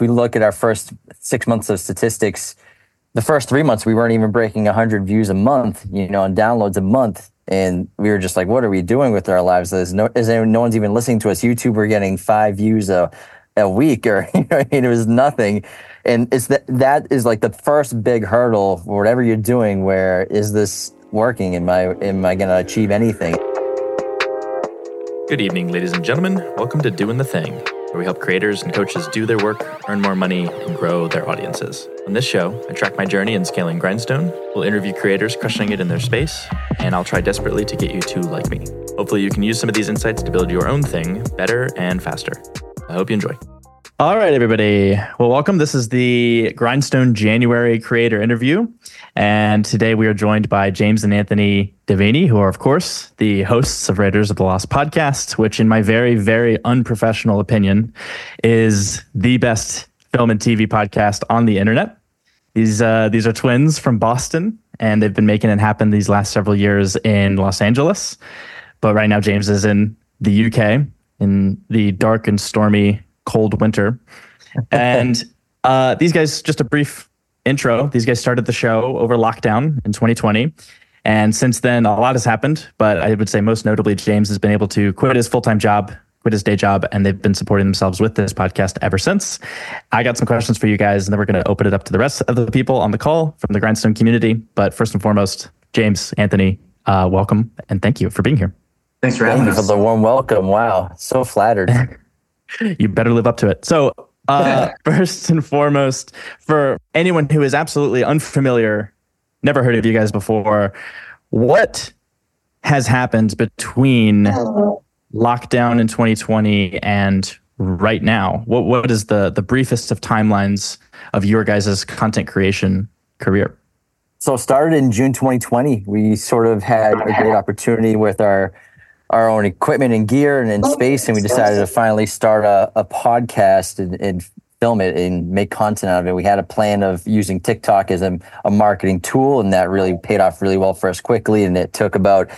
we look at our first six months of statistics, the first three months we weren't even breaking 100 views a month, you know, and downloads a month. And we were just like, what are we doing with our lives? There's no, is there, no one's even listening to us. YouTube, we're getting five views a, a week, or you know, I mean, it was nothing. And it's that that is like the first big hurdle for whatever you're doing. Where is this working? Am I am I going to achieve anything? Good evening, ladies and gentlemen. Welcome to Doing the Thing, where we help creators and coaches do their work, earn more money, and grow their audiences. On this show, I track my journey in scaling Grindstone. We'll interview creators crushing it in their space, and I'll try desperately to get you to like me. Hopefully, you can use some of these insights to build your own thing better and faster. I hope you enjoy. All right, everybody. Well, welcome. This is the Grindstone January creator interview. And today we are joined by James and Anthony Deveney, who are, of course, the hosts of Raiders of the Lost podcast, which, in my very, very unprofessional opinion, is the best film and TV podcast on the internet. These, uh, these are twins from Boston, and they've been making it happen these last several years in Los Angeles. But right now, James is in the UK in the dark and stormy cold winter. And uh, these guys, just a brief intro, these guys started the show over lockdown in 2020. And since then, a lot has happened. But I would say most notably, James has been able to quit his full time job, quit his day job, and they've been supporting themselves with this podcast ever since. I got some questions for you guys, and then we're going to open it up to the rest of the people on the call from the Grindstone community. But first and foremost, James, Anthony, uh, welcome and thank you for being here. Thanks for having Thank us. you for the warm welcome. Wow, so flattered. you better live up to it. So, uh, first and foremost, for anyone who is absolutely unfamiliar, never heard of you guys before, what has happened between lockdown in 2020 and right now? What what is the the briefest of timelines of your guys' content creation career? So it started in June 2020. We sort of had a great opportunity with our our own equipment and gear and in oh, space, and we decided to finally start a, a podcast and, and film it and make content out of it. We had a plan of using TikTok as a, a marketing tool, and that really paid off really well for us quickly. And it took about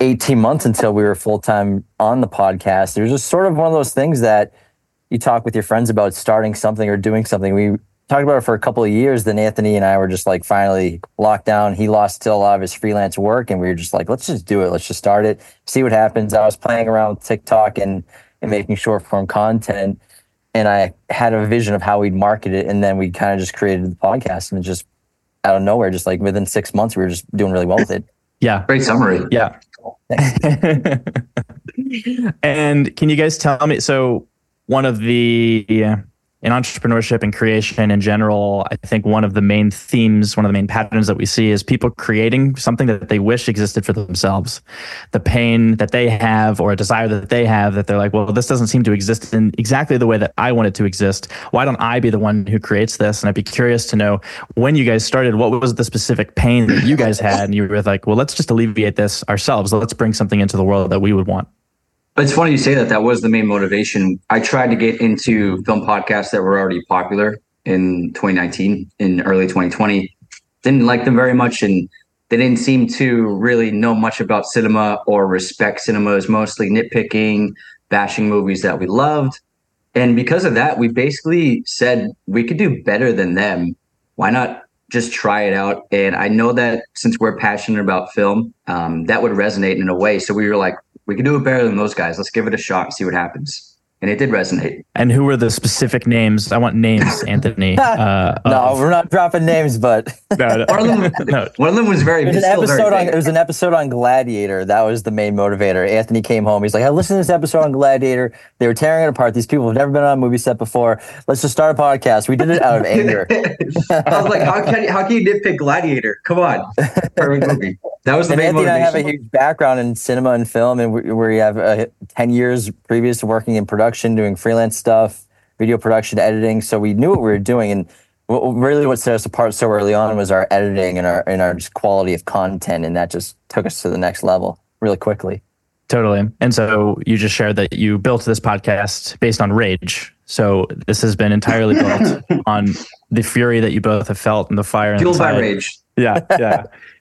18 months until we were full time on the podcast. It was just sort of one of those things that you talk with your friends about starting something or doing something. We talked about it for a couple of years. Then Anthony and I were just like finally locked down. He lost still a lot of his freelance work, and we were just like, let's just do it. Let's just start it, see what happens. I was playing around with TikTok and and making short form content, and I had a vision of how we'd market it, and then we kind of just created the podcast, and just out of nowhere, just like within six months, we were just doing really well with it. Yeah. Great summary. Yeah. and can you guys tell me? So, one of the in entrepreneurship and creation in general, I think one of the main themes, one of the main patterns that we see is people creating something that they wish existed for themselves. The pain that they have or a desire that they have that they're like, well, this doesn't seem to exist in exactly the way that I want it to exist. Why don't I be the one who creates this? And I'd be curious to know when you guys started, what was the specific pain that you guys had? And you were like, well, let's just alleviate this ourselves. Let's bring something into the world that we would want. It's funny you say that. That was the main motivation. I tried to get into film podcasts that were already popular in 2019, in early 2020. Didn't like them very much, and they didn't seem to really know much about cinema or respect cinema. Was mostly nitpicking, bashing movies that we loved. And because of that, we basically said we could do better than them. Why not just try it out? And I know that since we're passionate about film, um, that would resonate in a way. So we were like, we can do it better than those guys. Let's give it a shot and see what happens. And it did resonate. And who were the specific names? I want names, Anthony. Uh, no, of- we're not dropping names, but no, One of them, no. one of them was very. It was an still very episode on big. it was an episode on Gladiator. That was the main motivator. Anthony came home. He's like, I listened to this episode on Gladiator. They were tearing it apart. These people have never been on a movie set before. Let's just start a podcast. We did it out of anger. I was like, how can you, how can you nitpick Gladiator? Come on, perfect movie. That was the And main Anthony and I have a huge background in cinema and film, and we, we have uh, ten years previous to working in production, doing freelance stuff, video production, editing. So we knew what we were doing, and what, really what set us apart so early on was our editing and our and our just quality of content, and that just took us to the next level really quickly. Totally. And so you just shared that you built this podcast based on rage. So this has been entirely built on the fury that you both have felt and the fire. Fueled by rage. Yeah, yeah.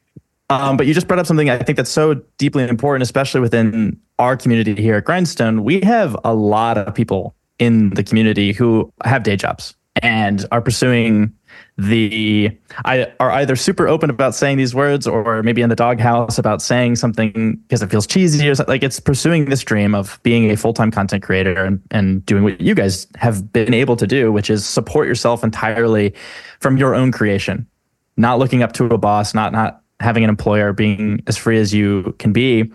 um, but you just brought up something I think that's so deeply important, especially within our community here at Grindstone. We have a lot of people in the community who have day jobs and are pursuing the I are either super open about saying these words or maybe in the doghouse about saying something because it feels cheesy or something. like it's pursuing this dream of being a full-time content creator and, and doing what you guys have been able to do, which is support yourself entirely from your own creation, not looking up to a boss, not not having an employer, being as free as you can be.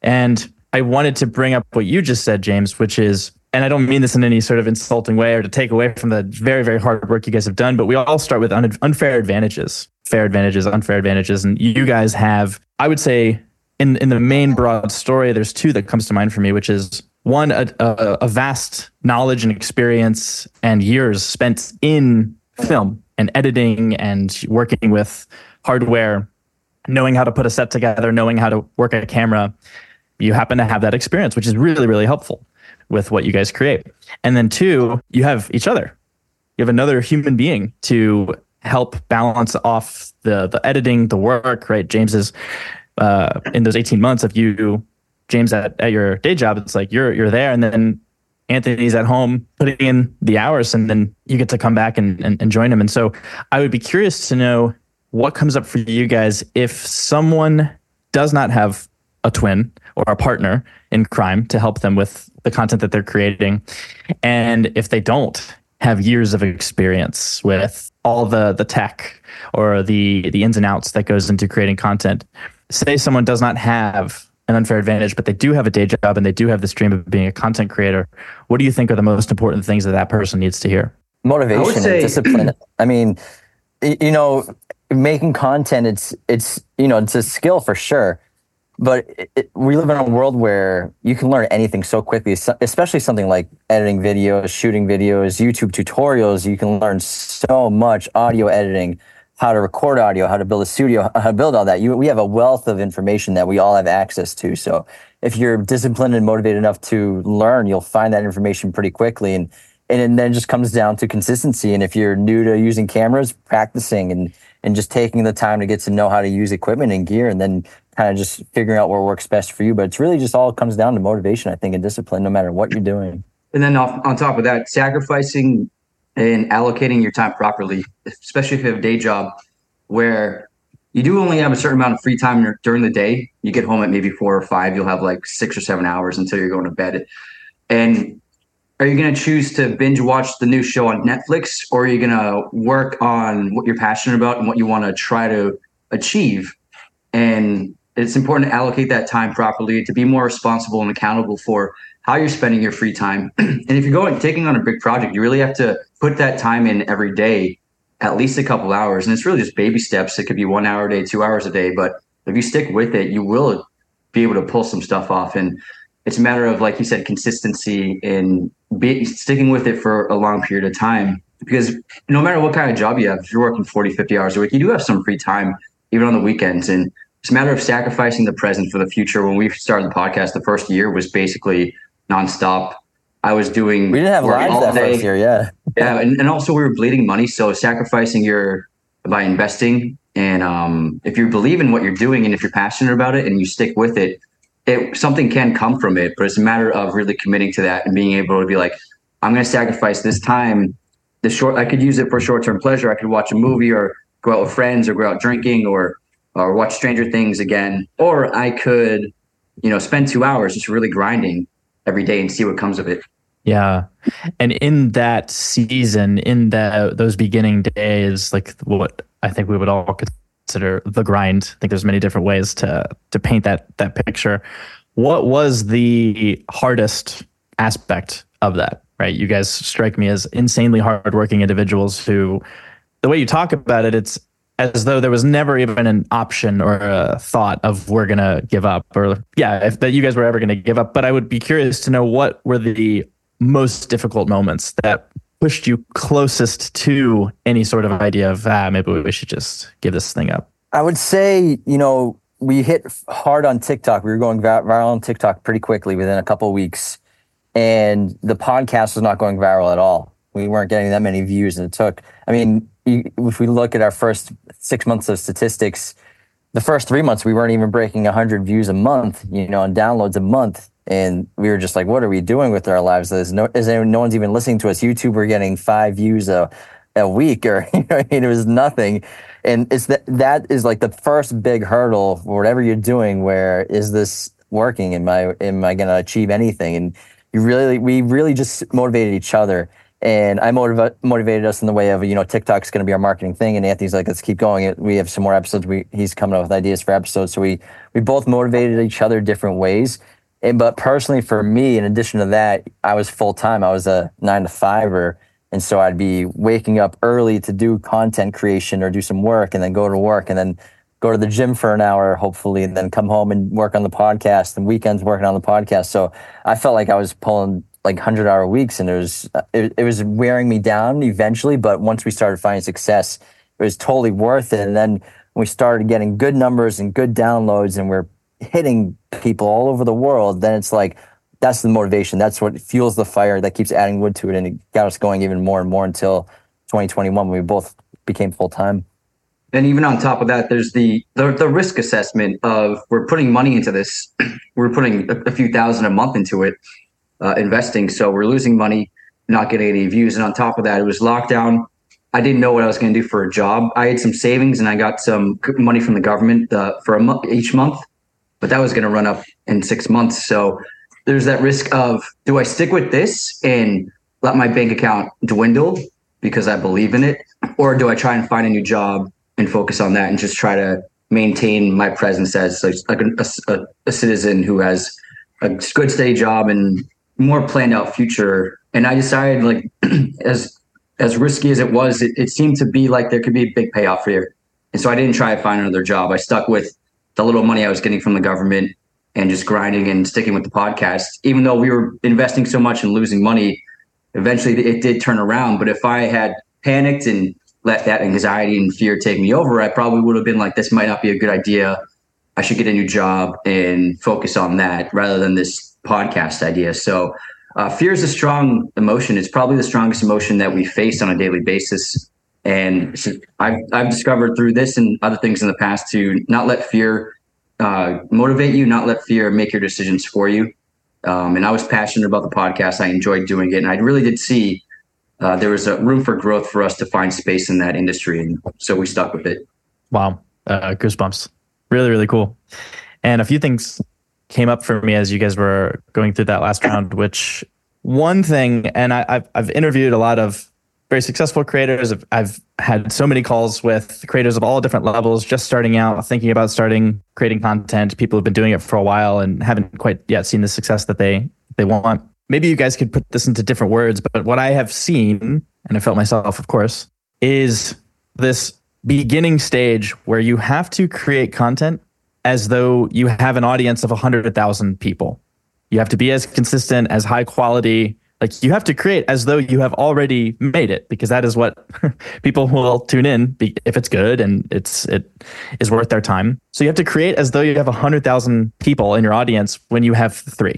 And I wanted to bring up what you just said, James, which is and I don't mean this in any sort of insulting way or to take away from the very, very hard work you guys have done, but we all start with un- unfair advantages, fair advantages, unfair advantages. And you guys have, I would say, in, in the main broad story, there's two that comes to mind for me, which is one, a, a, a vast knowledge and experience and years spent in film and editing and working with hardware, knowing how to put a set together, knowing how to work a camera. You happen to have that experience, which is really, really helpful with what you guys create. And then two, you have each other. You have another human being to help balance off the the editing, the work, right? James is uh, in those 18 months of you, James at, at your day job, it's like you're you're there and then Anthony's at home putting in the hours and then you get to come back and, and, and join him. And so I would be curious to know what comes up for you guys if someone does not have a twin or a partner in crime to help them with the content that they're creating. And if they don't have years of experience with all the the tech or the the ins and outs that goes into creating content, say someone does not have an unfair advantage, but they do have a day job and they do have this dream of being a content creator. What do you think are the most important things that that person needs to hear? Motivation say, and discipline. I mean, you know, making content it's it's you know it's a skill for sure but it, it, we live in a world where you can learn anything so quickly, especially something like editing videos, shooting videos, YouTube tutorials. You can learn so much audio editing, how to record audio, how to build a studio, how to build all that. You, we have a wealth of information that we all have access to. So if you're disciplined and motivated enough to learn, you'll find that information pretty quickly. And, and then it just comes down to consistency. And if you're new to using cameras, practicing and, and just taking the time to get to know how to use equipment and gear and then kind of just figuring out what works best for you. But it's really just all comes down to motivation, I think, and discipline, no matter what you're doing. And then off, on top of that, sacrificing and allocating your time properly, especially if you have a day job where you do only have a certain amount of free time during the day. You get home at maybe four or five, you'll have like six or seven hours until you're going to bed. And are you going to choose to binge watch the new show on Netflix or are you going to work on what you're passionate about and what you want to try to achieve? And it's important to allocate that time properly to be more responsible and accountable for how you're spending your free time. and if you're going taking on a big project, you really have to put that time in every day, at least a couple hours. And it's really just baby steps. It could be one hour a day, two hours a day, but if you stick with it, you will be able to pull some stuff off. And it's a matter of, like you said, consistency and be, sticking with it for a long period of time. Because no matter what kind of job you have, if you're working 40, 50 hours a week, you do have some free time, even on the weekends. And it's a matter of sacrificing the present for the future. When we started the podcast, the first year was basically nonstop. I was doing. We didn't have lives that day. first year, yeah. yeah, and, and also we were bleeding money. So sacrificing your by investing, and um, if you believe in what you're doing, and if you're passionate about it, and you stick with it, it something can come from it. But it's a matter of really committing to that and being able to be like, I'm going to sacrifice this time. The short, I could use it for short term pleasure. I could watch a movie or go out with friends or go out drinking or or watch Stranger Things again, or I could, you know, spend two hours just really grinding every day and see what comes of it. Yeah. And in that season, in that those beginning days, like what I think we would all consider the grind. I think there's many different ways to to paint that that picture. What was the hardest aspect of that? Right. You guys strike me as insanely hardworking individuals who the way you talk about it, it's as though there was never even an option or a thought of we're gonna give up or yeah if that you guys were ever gonna give up but i would be curious to know what were the most difficult moments that pushed you closest to any sort of idea of ah maybe we should just give this thing up? I would say you know we hit hard on tiktok. We were going viral on tiktok pretty quickly within a couple weeks and the podcast was not going viral at all. We weren't getting that many views and it took. I mean if we look at our first six months of statistics, the first three months we weren't even breaking 100 views a month, you know, and downloads a month. And we were just like, what are we doing with our lives? There's no, is there, no one's even listening to us. YouTube, we're getting five views a, a week or, you know, I mean, it was nothing. And it's that, that is like the first big hurdle for whatever you're doing. Where is this working? Am I, am I going to achieve anything? And you really, we really just motivated each other. And I motiva- motivated us in the way of, you know, TikTok's going to be our marketing thing. And Anthony's like, let's keep going. We have some more episodes. We, he's coming up with ideas for episodes. So we, we both motivated each other different ways. But personally, for me, in addition to that, I was full time. I was a nine to fiver. And so I'd be waking up early to do content creation or do some work and then go to work and then go to the gym for an hour, hopefully, and then come home and work on the podcast and weekends working on the podcast. So I felt like I was pulling like 100 hour weeks and it was it, it was wearing me down eventually but once we started finding success it was totally worth it and then we started getting good numbers and good downloads and we're hitting people all over the world then it's like that's the motivation that's what fuels the fire that keeps adding wood to it and it got us going even more and more until 2021 when we both became full-time and even on top of that there's the, the the risk assessment of we're putting money into this we're putting a, a few thousand a month into it uh, investing. So we're losing money, not getting any views. And on top of that, it was lockdown. I didn't know what I was going to do for a job. I had some savings and I got some money from the government uh, for a month each month, but that was going to run up in six months. So there's that risk of do I stick with this and let my bank account dwindle because I believe in it, or do I try and find a new job and focus on that and just try to maintain my presence as like, a, a, a citizen who has a good steady job and more planned out future. And I decided like as as risky as it was, it, it seemed to be like there could be a big payoff here. And so I didn't try to find another job. I stuck with the little money I was getting from the government and just grinding and sticking with the podcast. Even though we were investing so much and losing money, eventually it did turn around. But if I had panicked and let that anxiety and fear take me over, I probably would have been like, this might not be a good idea. I should get a new job and focus on that rather than this podcast idea. So, uh, fear is a strong emotion. It's probably the strongest emotion that we face on a daily basis. And I've, I've discovered through this and other things in the past to not let fear uh, motivate you, not let fear make your decisions for you. Um, and I was passionate about the podcast. I enjoyed doing it. And I really did see uh, there was a room for growth for us to find space in that industry. And so we stuck with it. Wow. Uh, goosebumps. Really, really cool. And a few things came up for me as you guys were going through that last round, which one thing, and I, have I've interviewed a lot of very successful creators. I've, I've had so many calls with creators of all different levels, just starting out, thinking about starting creating content. People have been doing it for a while and haven't quite yet seen the success that they they want. Maybe you guys could put this into different words, but what I have seen, and I felt myself, of course, is this beginning stage where you have to create content as though you have an audience of 100,000 people. You have to be as consistent, as high quality. Like you have to create as though you have already made it because that is what people will tune in if it's good and it's it is worth their time. So you have to create as though you have 100,000 people in your audience when you have 3.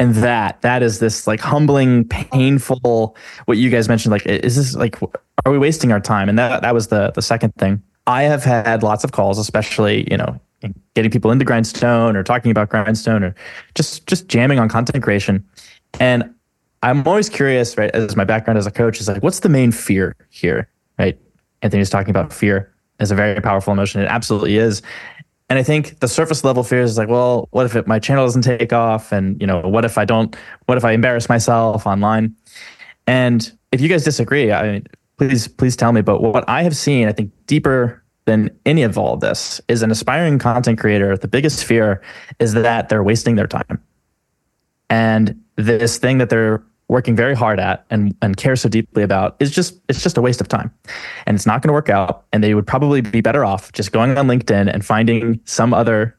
And that that is this like humbling, painful what you guys mentioned like is this like are we wasting our time? And that that was the the second thing. I have had lots of calls, especially, you know, getting people into grindstone or talking about grindstone or just just jamming on content creation and i'm always curious right as my background as a coach is like what's the main fear here right? Anthony's talking about fear as a very powerful emotion. It absolutely is. And i think the surface level fear is like well what if it, my channel doesn't take off? And you know what if i don't what if i embarrass myself online? And if you guys disagree i mean please please tell me. But what i have seen i think deeper than any of all of this is an aspiring content creator. The biggest fear is that they're wasting their time. And this thing that they're working very hard at and, and care so deeply about is just it's just a waste of time. And it's not going to work out. And they would probably be better off just going on LinkedIn and finding some other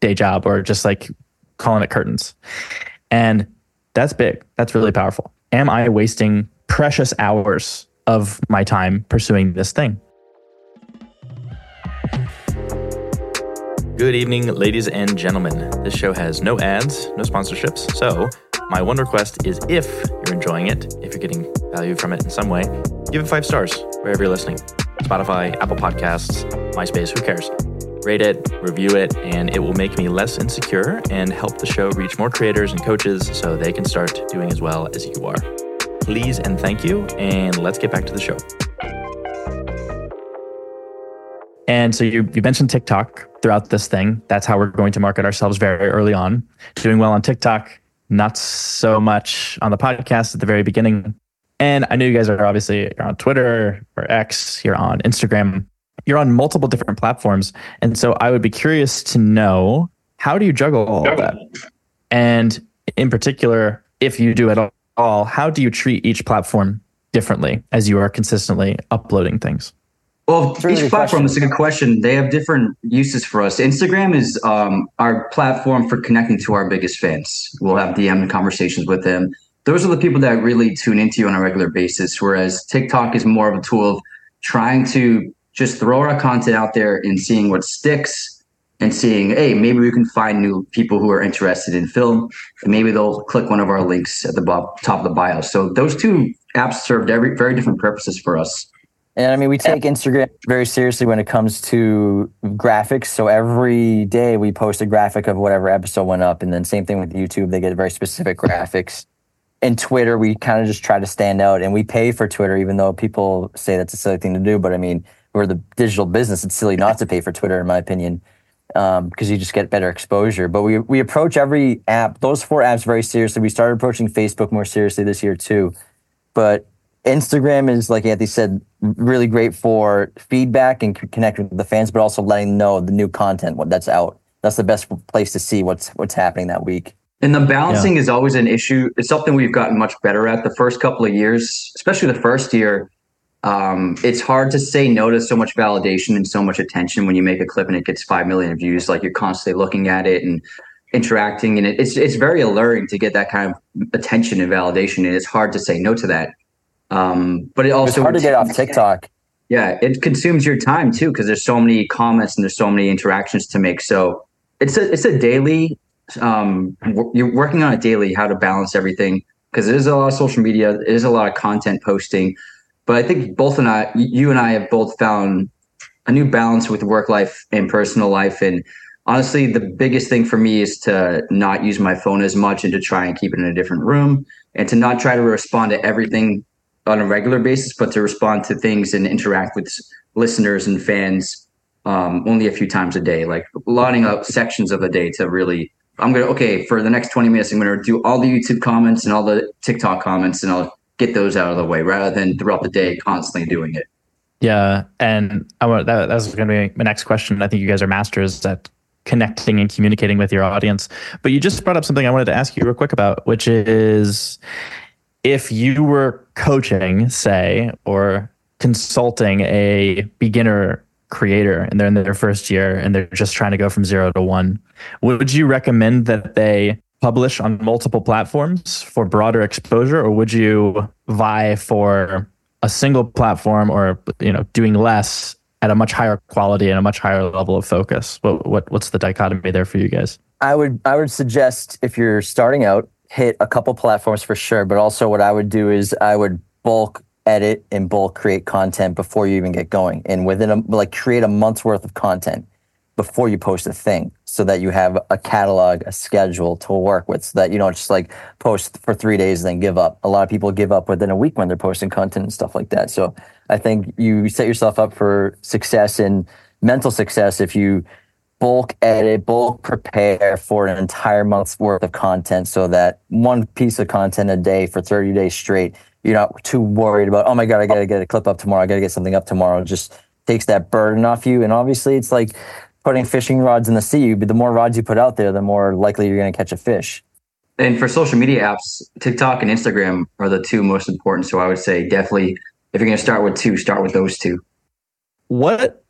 day job or just like calling it curtains. And that's big. That's really powerful. Am I wasting precious hours of my time pursuing this thing? Good evening, ladies and gentlemen. This show has no ads, no sponsorships. So, my one request is if you're enjoying it, if you're getting value from it in some way, give it five stars wherever you're listening Spotify, Apple Podcasts, MySpace, who cares? Rate it, review it, and it will make me less insecure and help the show reach more creators and coaches so they can start doing as well as you are. Please and thank you, and let's get back to the show. And so you, you mentioned TikTok throughout this thing. That's how we're going to market ourselves very early on. Doing well on TikTok, not so much on the podcast at the very beginning. And I know you guys are obviously you're on Twitter or X, you're on Instagram, you're on multiple different platforms. And so I would be curious to know how do you juggle all of that? And in particular, if you do at all, how do you treat each platform differently as you are consistently uploading things? Well, each platform is a good question. They have different uses for us. Instagram is um, our platform for connecting to our biggest fans. We'll have DM conversations with them. Those are the people that really tune into you on a regular basis. Whereas TikTok is more of a tool of trying to just throw our content out there and seeing what sticks and seeing, hey, maybe we can find new people who are interested in film. And maybe they'll click one of our links at the top of the bio. So those two apps served every very different purposes for us. And I mean, we take Instagram very seriously when it comes to graphics. So every day we post a graphic of whatever episode went up. And then same thing with YouTube, they get very specific graphics. And Twitter, we kind of just try to stand out and we pay for Twitter, even though people say that's a silly thing to do. But I mean, we're the digital business. It's silly not to pay for Twitter, in my opinion, because um, you just get better exposure. But we, we approach every app, those four apps very seriously. We started approaching Facebook more seriously this year too. But Instagram is, like Anthony said, really great for feedback and connecting with the fans, but also letting them know the new content what that's out. That's the best place to see what's what's happening that week. And the balancing yeah. is always an issue. It's something we've gotten much better at the first couple of years, especially the first year. Um, it's hard to say no to so much validation and so much attention when you make a clip and it gets five million views. Like you're constantly looking at it and interacting, and it, it's it's very alluring to get that kind of attention and validation. And it's hard to say no to that. Um, but it also it's hard to get off TikTok. Yeah, it consumes your time too because there's so many comments and there's so many interactions to make. So it's a it's a daily. Um, you're working on it daily how to balance everything because it is a lot of social media, it is a lot of content posting. But I think both and I, you and I, have both found a new balance with work life and personal life. And honestly, the biggest thing for me is to not use my phone as much and to try and keep it in a different room and to not try to respond to everything on a regular basis, but to respond to things and interact with listeners and fans um, only a few times a day, like lining up sections of the day to really. I'm gonna okay for the next 20 minutes. I'm gonna do all the YouTube comments and all the TikTok comments, and I'll get those out of the way rather than throughout the day constantly doing it. Yeah, and I want that. That's going to be my next question. I think you guys are masters at connecting and communicating with your audience. But you just brought up something I wanted to ask you real quick about, which is if you were coaching, say, or consulting a beginner creator and they're in their first year and they're just trying to go from zero to one, would you recommend that they publish on multiple platforms for broader exposure, or would you vie for a single platform or you know doing less at a much higher quality and a much higher level of focus? What, what what's the dichotomy there for you guys? I would I would suggest if you're starting out, hit a couple platforms for sure. But also, what I would do is I would bulk edit and bulk create content before you even get going, and within a like create a month's worth of content before you post a thing, so that you have a catalog, a schedule to work with, so that you don't just like post for three days and then give up. A lot of people give up within a week when they're posting content and stuff like that. So I think you set yourself up for success and mental success if you bulk edit, bulk prepare for an entire month's worth of content so that one piece of content a day for 30 days straight, you're not too worried about, oh my God, I got to get a clip up tomorrow. I got to get something up tomorrow. It just takes that burden off you. And obviously, it's like putting fishing rods in the sea. But the more rods you put out there, the more likely you're going to catch a fish. And for social media apps, TikTok and Instagram are the two most important. So I would say definitely, if you're going to start with two, start with those two. What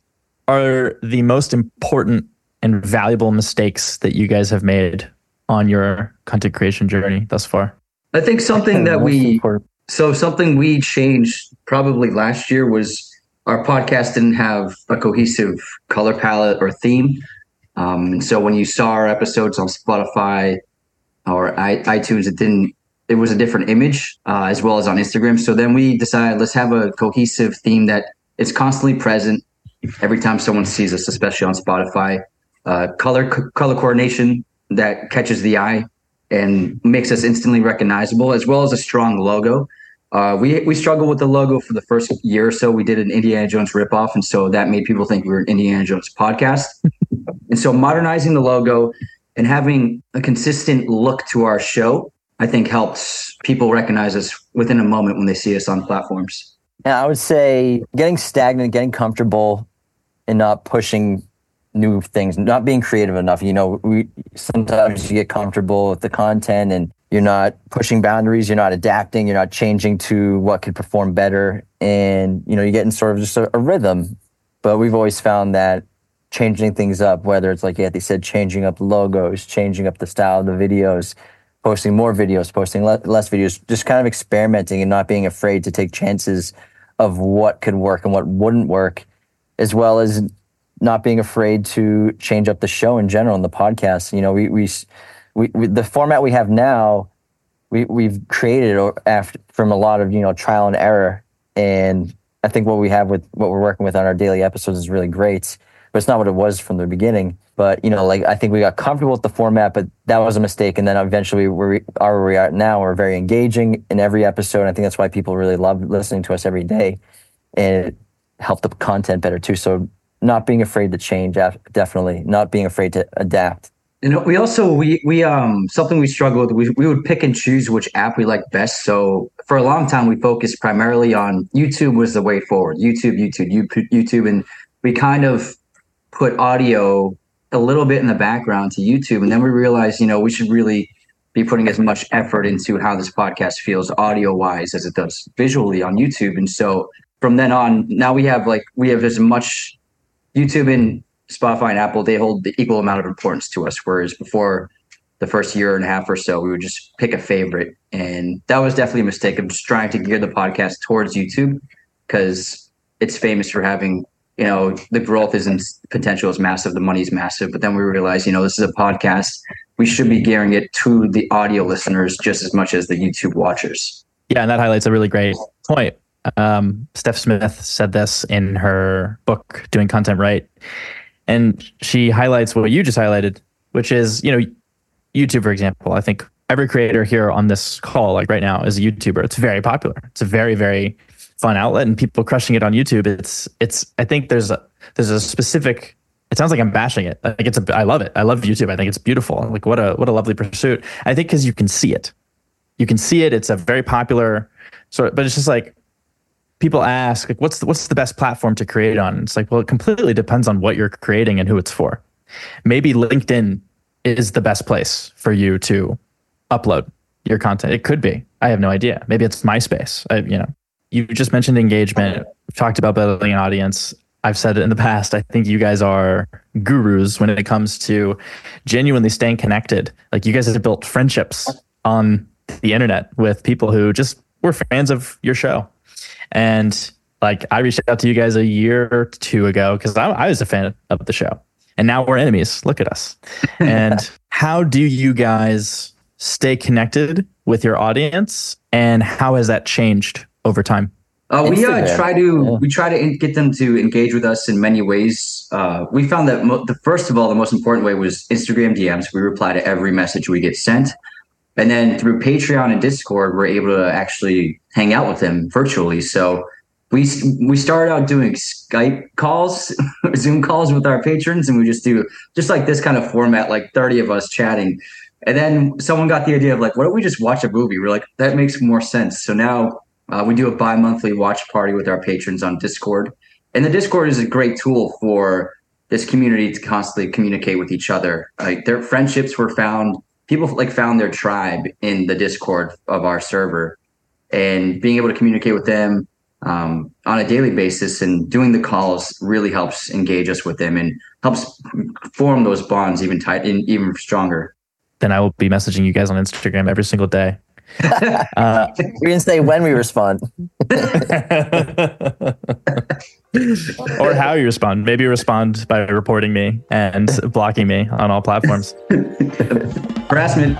are the most important and valuable mistakes that you guys have made on your content creation journey thus far? I think something that we so something we changed probably last year was our podcast didn't have a cohesive color palette or theme. Um, and so when you saw our episodes on Spotify or iTunes, it didn't. It was a different image uh, as well as on Instagram. So then we decided let's have a cohesive theme that is constantly present every time someone sees us, especially on Spotify. Uh, color color coordination that catches the eye and makes us instantly recognizable, as well as a strong logo. Uh, we we struggled with the logo for the first year or so. We did an Indiana Jones ripoff, and so that made people think we were an Indiana Jones podcast. and so modernizing the logo and having a consistent look to our show, I think helps people recognize us within a moment when they see us on platforms. Yeah, I would say getting stagnant, getting comfortable, and not pushing new things, not being creative enough. You know, we sometimes you get comfortable with the content and you're not pushing boundaries, you're not adapting, you're not changing to what could perform better. And, you know, you get in sort of just a, a rhythm. But we've always found that changing things up, whether it's like Anthony said, changing up logos, changing up the style of the videos, posting more videos, posting le- less videos, just kind of experimenting and not being afraid to take chances of what could work and what wouldn't work, as well as not being afraid to change up the show in general and the podcast. You know, we, we, we, we the format we have now, we, we've created after from a lot of, you know, trial and error. And I think what we have with what we're working with on our daily episodes is really great, but it's not what it was from the beginning. But, you know, like I think we got comfortable with the format, but that was a mistake. And then eventually we are where we are now. We're very engaging in every episode. And I think that's why people really love listening to us every day. And it helped the content better too. So not being afraid to change definitely. Not being afraid to adapt. And we also we we um something we struggled with we, we would pick and choose which app we like best. So for a long time we focused primarily on youtube was the way forward. Youtube youtube youtube and we kind of put audio a little bit in the background to youtube. And then we realized you know we should really be putting as much effort into how this podcast feels audio wise as it does visually on youtube. And so from then on now we have like we have as much YouTube and Spotify and Apple, they hold the equal amount of importance to us. Whereas before the first year and a half or so, we would just pick a favorite. And that was definitely a mistake of just trying to gear the podcast towards YouTube because it's famous for having, you know, the growth isn't potential is massive, the money is massive. But then we realized, you know, this is a podcast. We should be gearing it to the audio listeners just as much as the YouTube watchers. Yeah, and that highlights a really great point um, Steph Smith said this in her book, Doing Content Right. And she highlights what you just highlighted, which is, you know, YouTube, for example. I think every creator here on this call, like right now, is a YouTuber. It's very popular. It's a very, very fun outlet and people crushing it on YouTube. It's, it's, I think there's a, there's a specific, it sounds like I'm bashing it. Like it's a, I love it. I love YouTube. I think it's beautiful. Like what a, what a lovely pursuit. I think because you can see it. You can see it. It's a very popular sort of, but it's just like, people ask like what's the, what's the best platform to create on? It's like well it completely depends on what you're creating and who it's for. Maybe linkedin is the best place for you to upload your content. It could be. I have no idea. Maybe it's myspace. I, you know you just mentioned engagement. Talked about building an audience. I've said it in the past. I think you guys are gurus when it comes to genuinely staying connected. Like you guys have built friendships on the internet with people who just were fans of your show and like I reached out to you guys a year or two ago because I, I was a fan of the show. And now we're enemies. Look at us. and how do you guys stay connected with your audience? And how has that changed over time? Uh, we uh, try to yeah. we try to get them to engage with us in many ways. Uh, we found that mo- the first of all, the most important way was Instagram DMs. We reply to every message we get sent. And then through Patreon and Discord, we're able to actually hang out with them virtually. So we we started out doing Skype calls, Zoom calls with our patrons, and we just do just like this kind of format, like 30 of us chatting. And then someone got the idea of like, why don't we just watch a movie? We're like, that makes more sense. So now uh, we do a bi-monthly watch party with our patrons on Discord. And the Discord is a great tool for this community to constantly communicate with each other. Like their friendships were found people like found their tribe in the Discord of our server, and being able to communicate with them um, on a daily basis and doing the calls really helps engage us with them and helps form those bonds even tight and even stronger. Then I will be messaging you guys on Instagram every single day. uh, we didn't say when we respond. or how you respond. Maybe respond by reporting me and blocking me on all platforms. Harassment.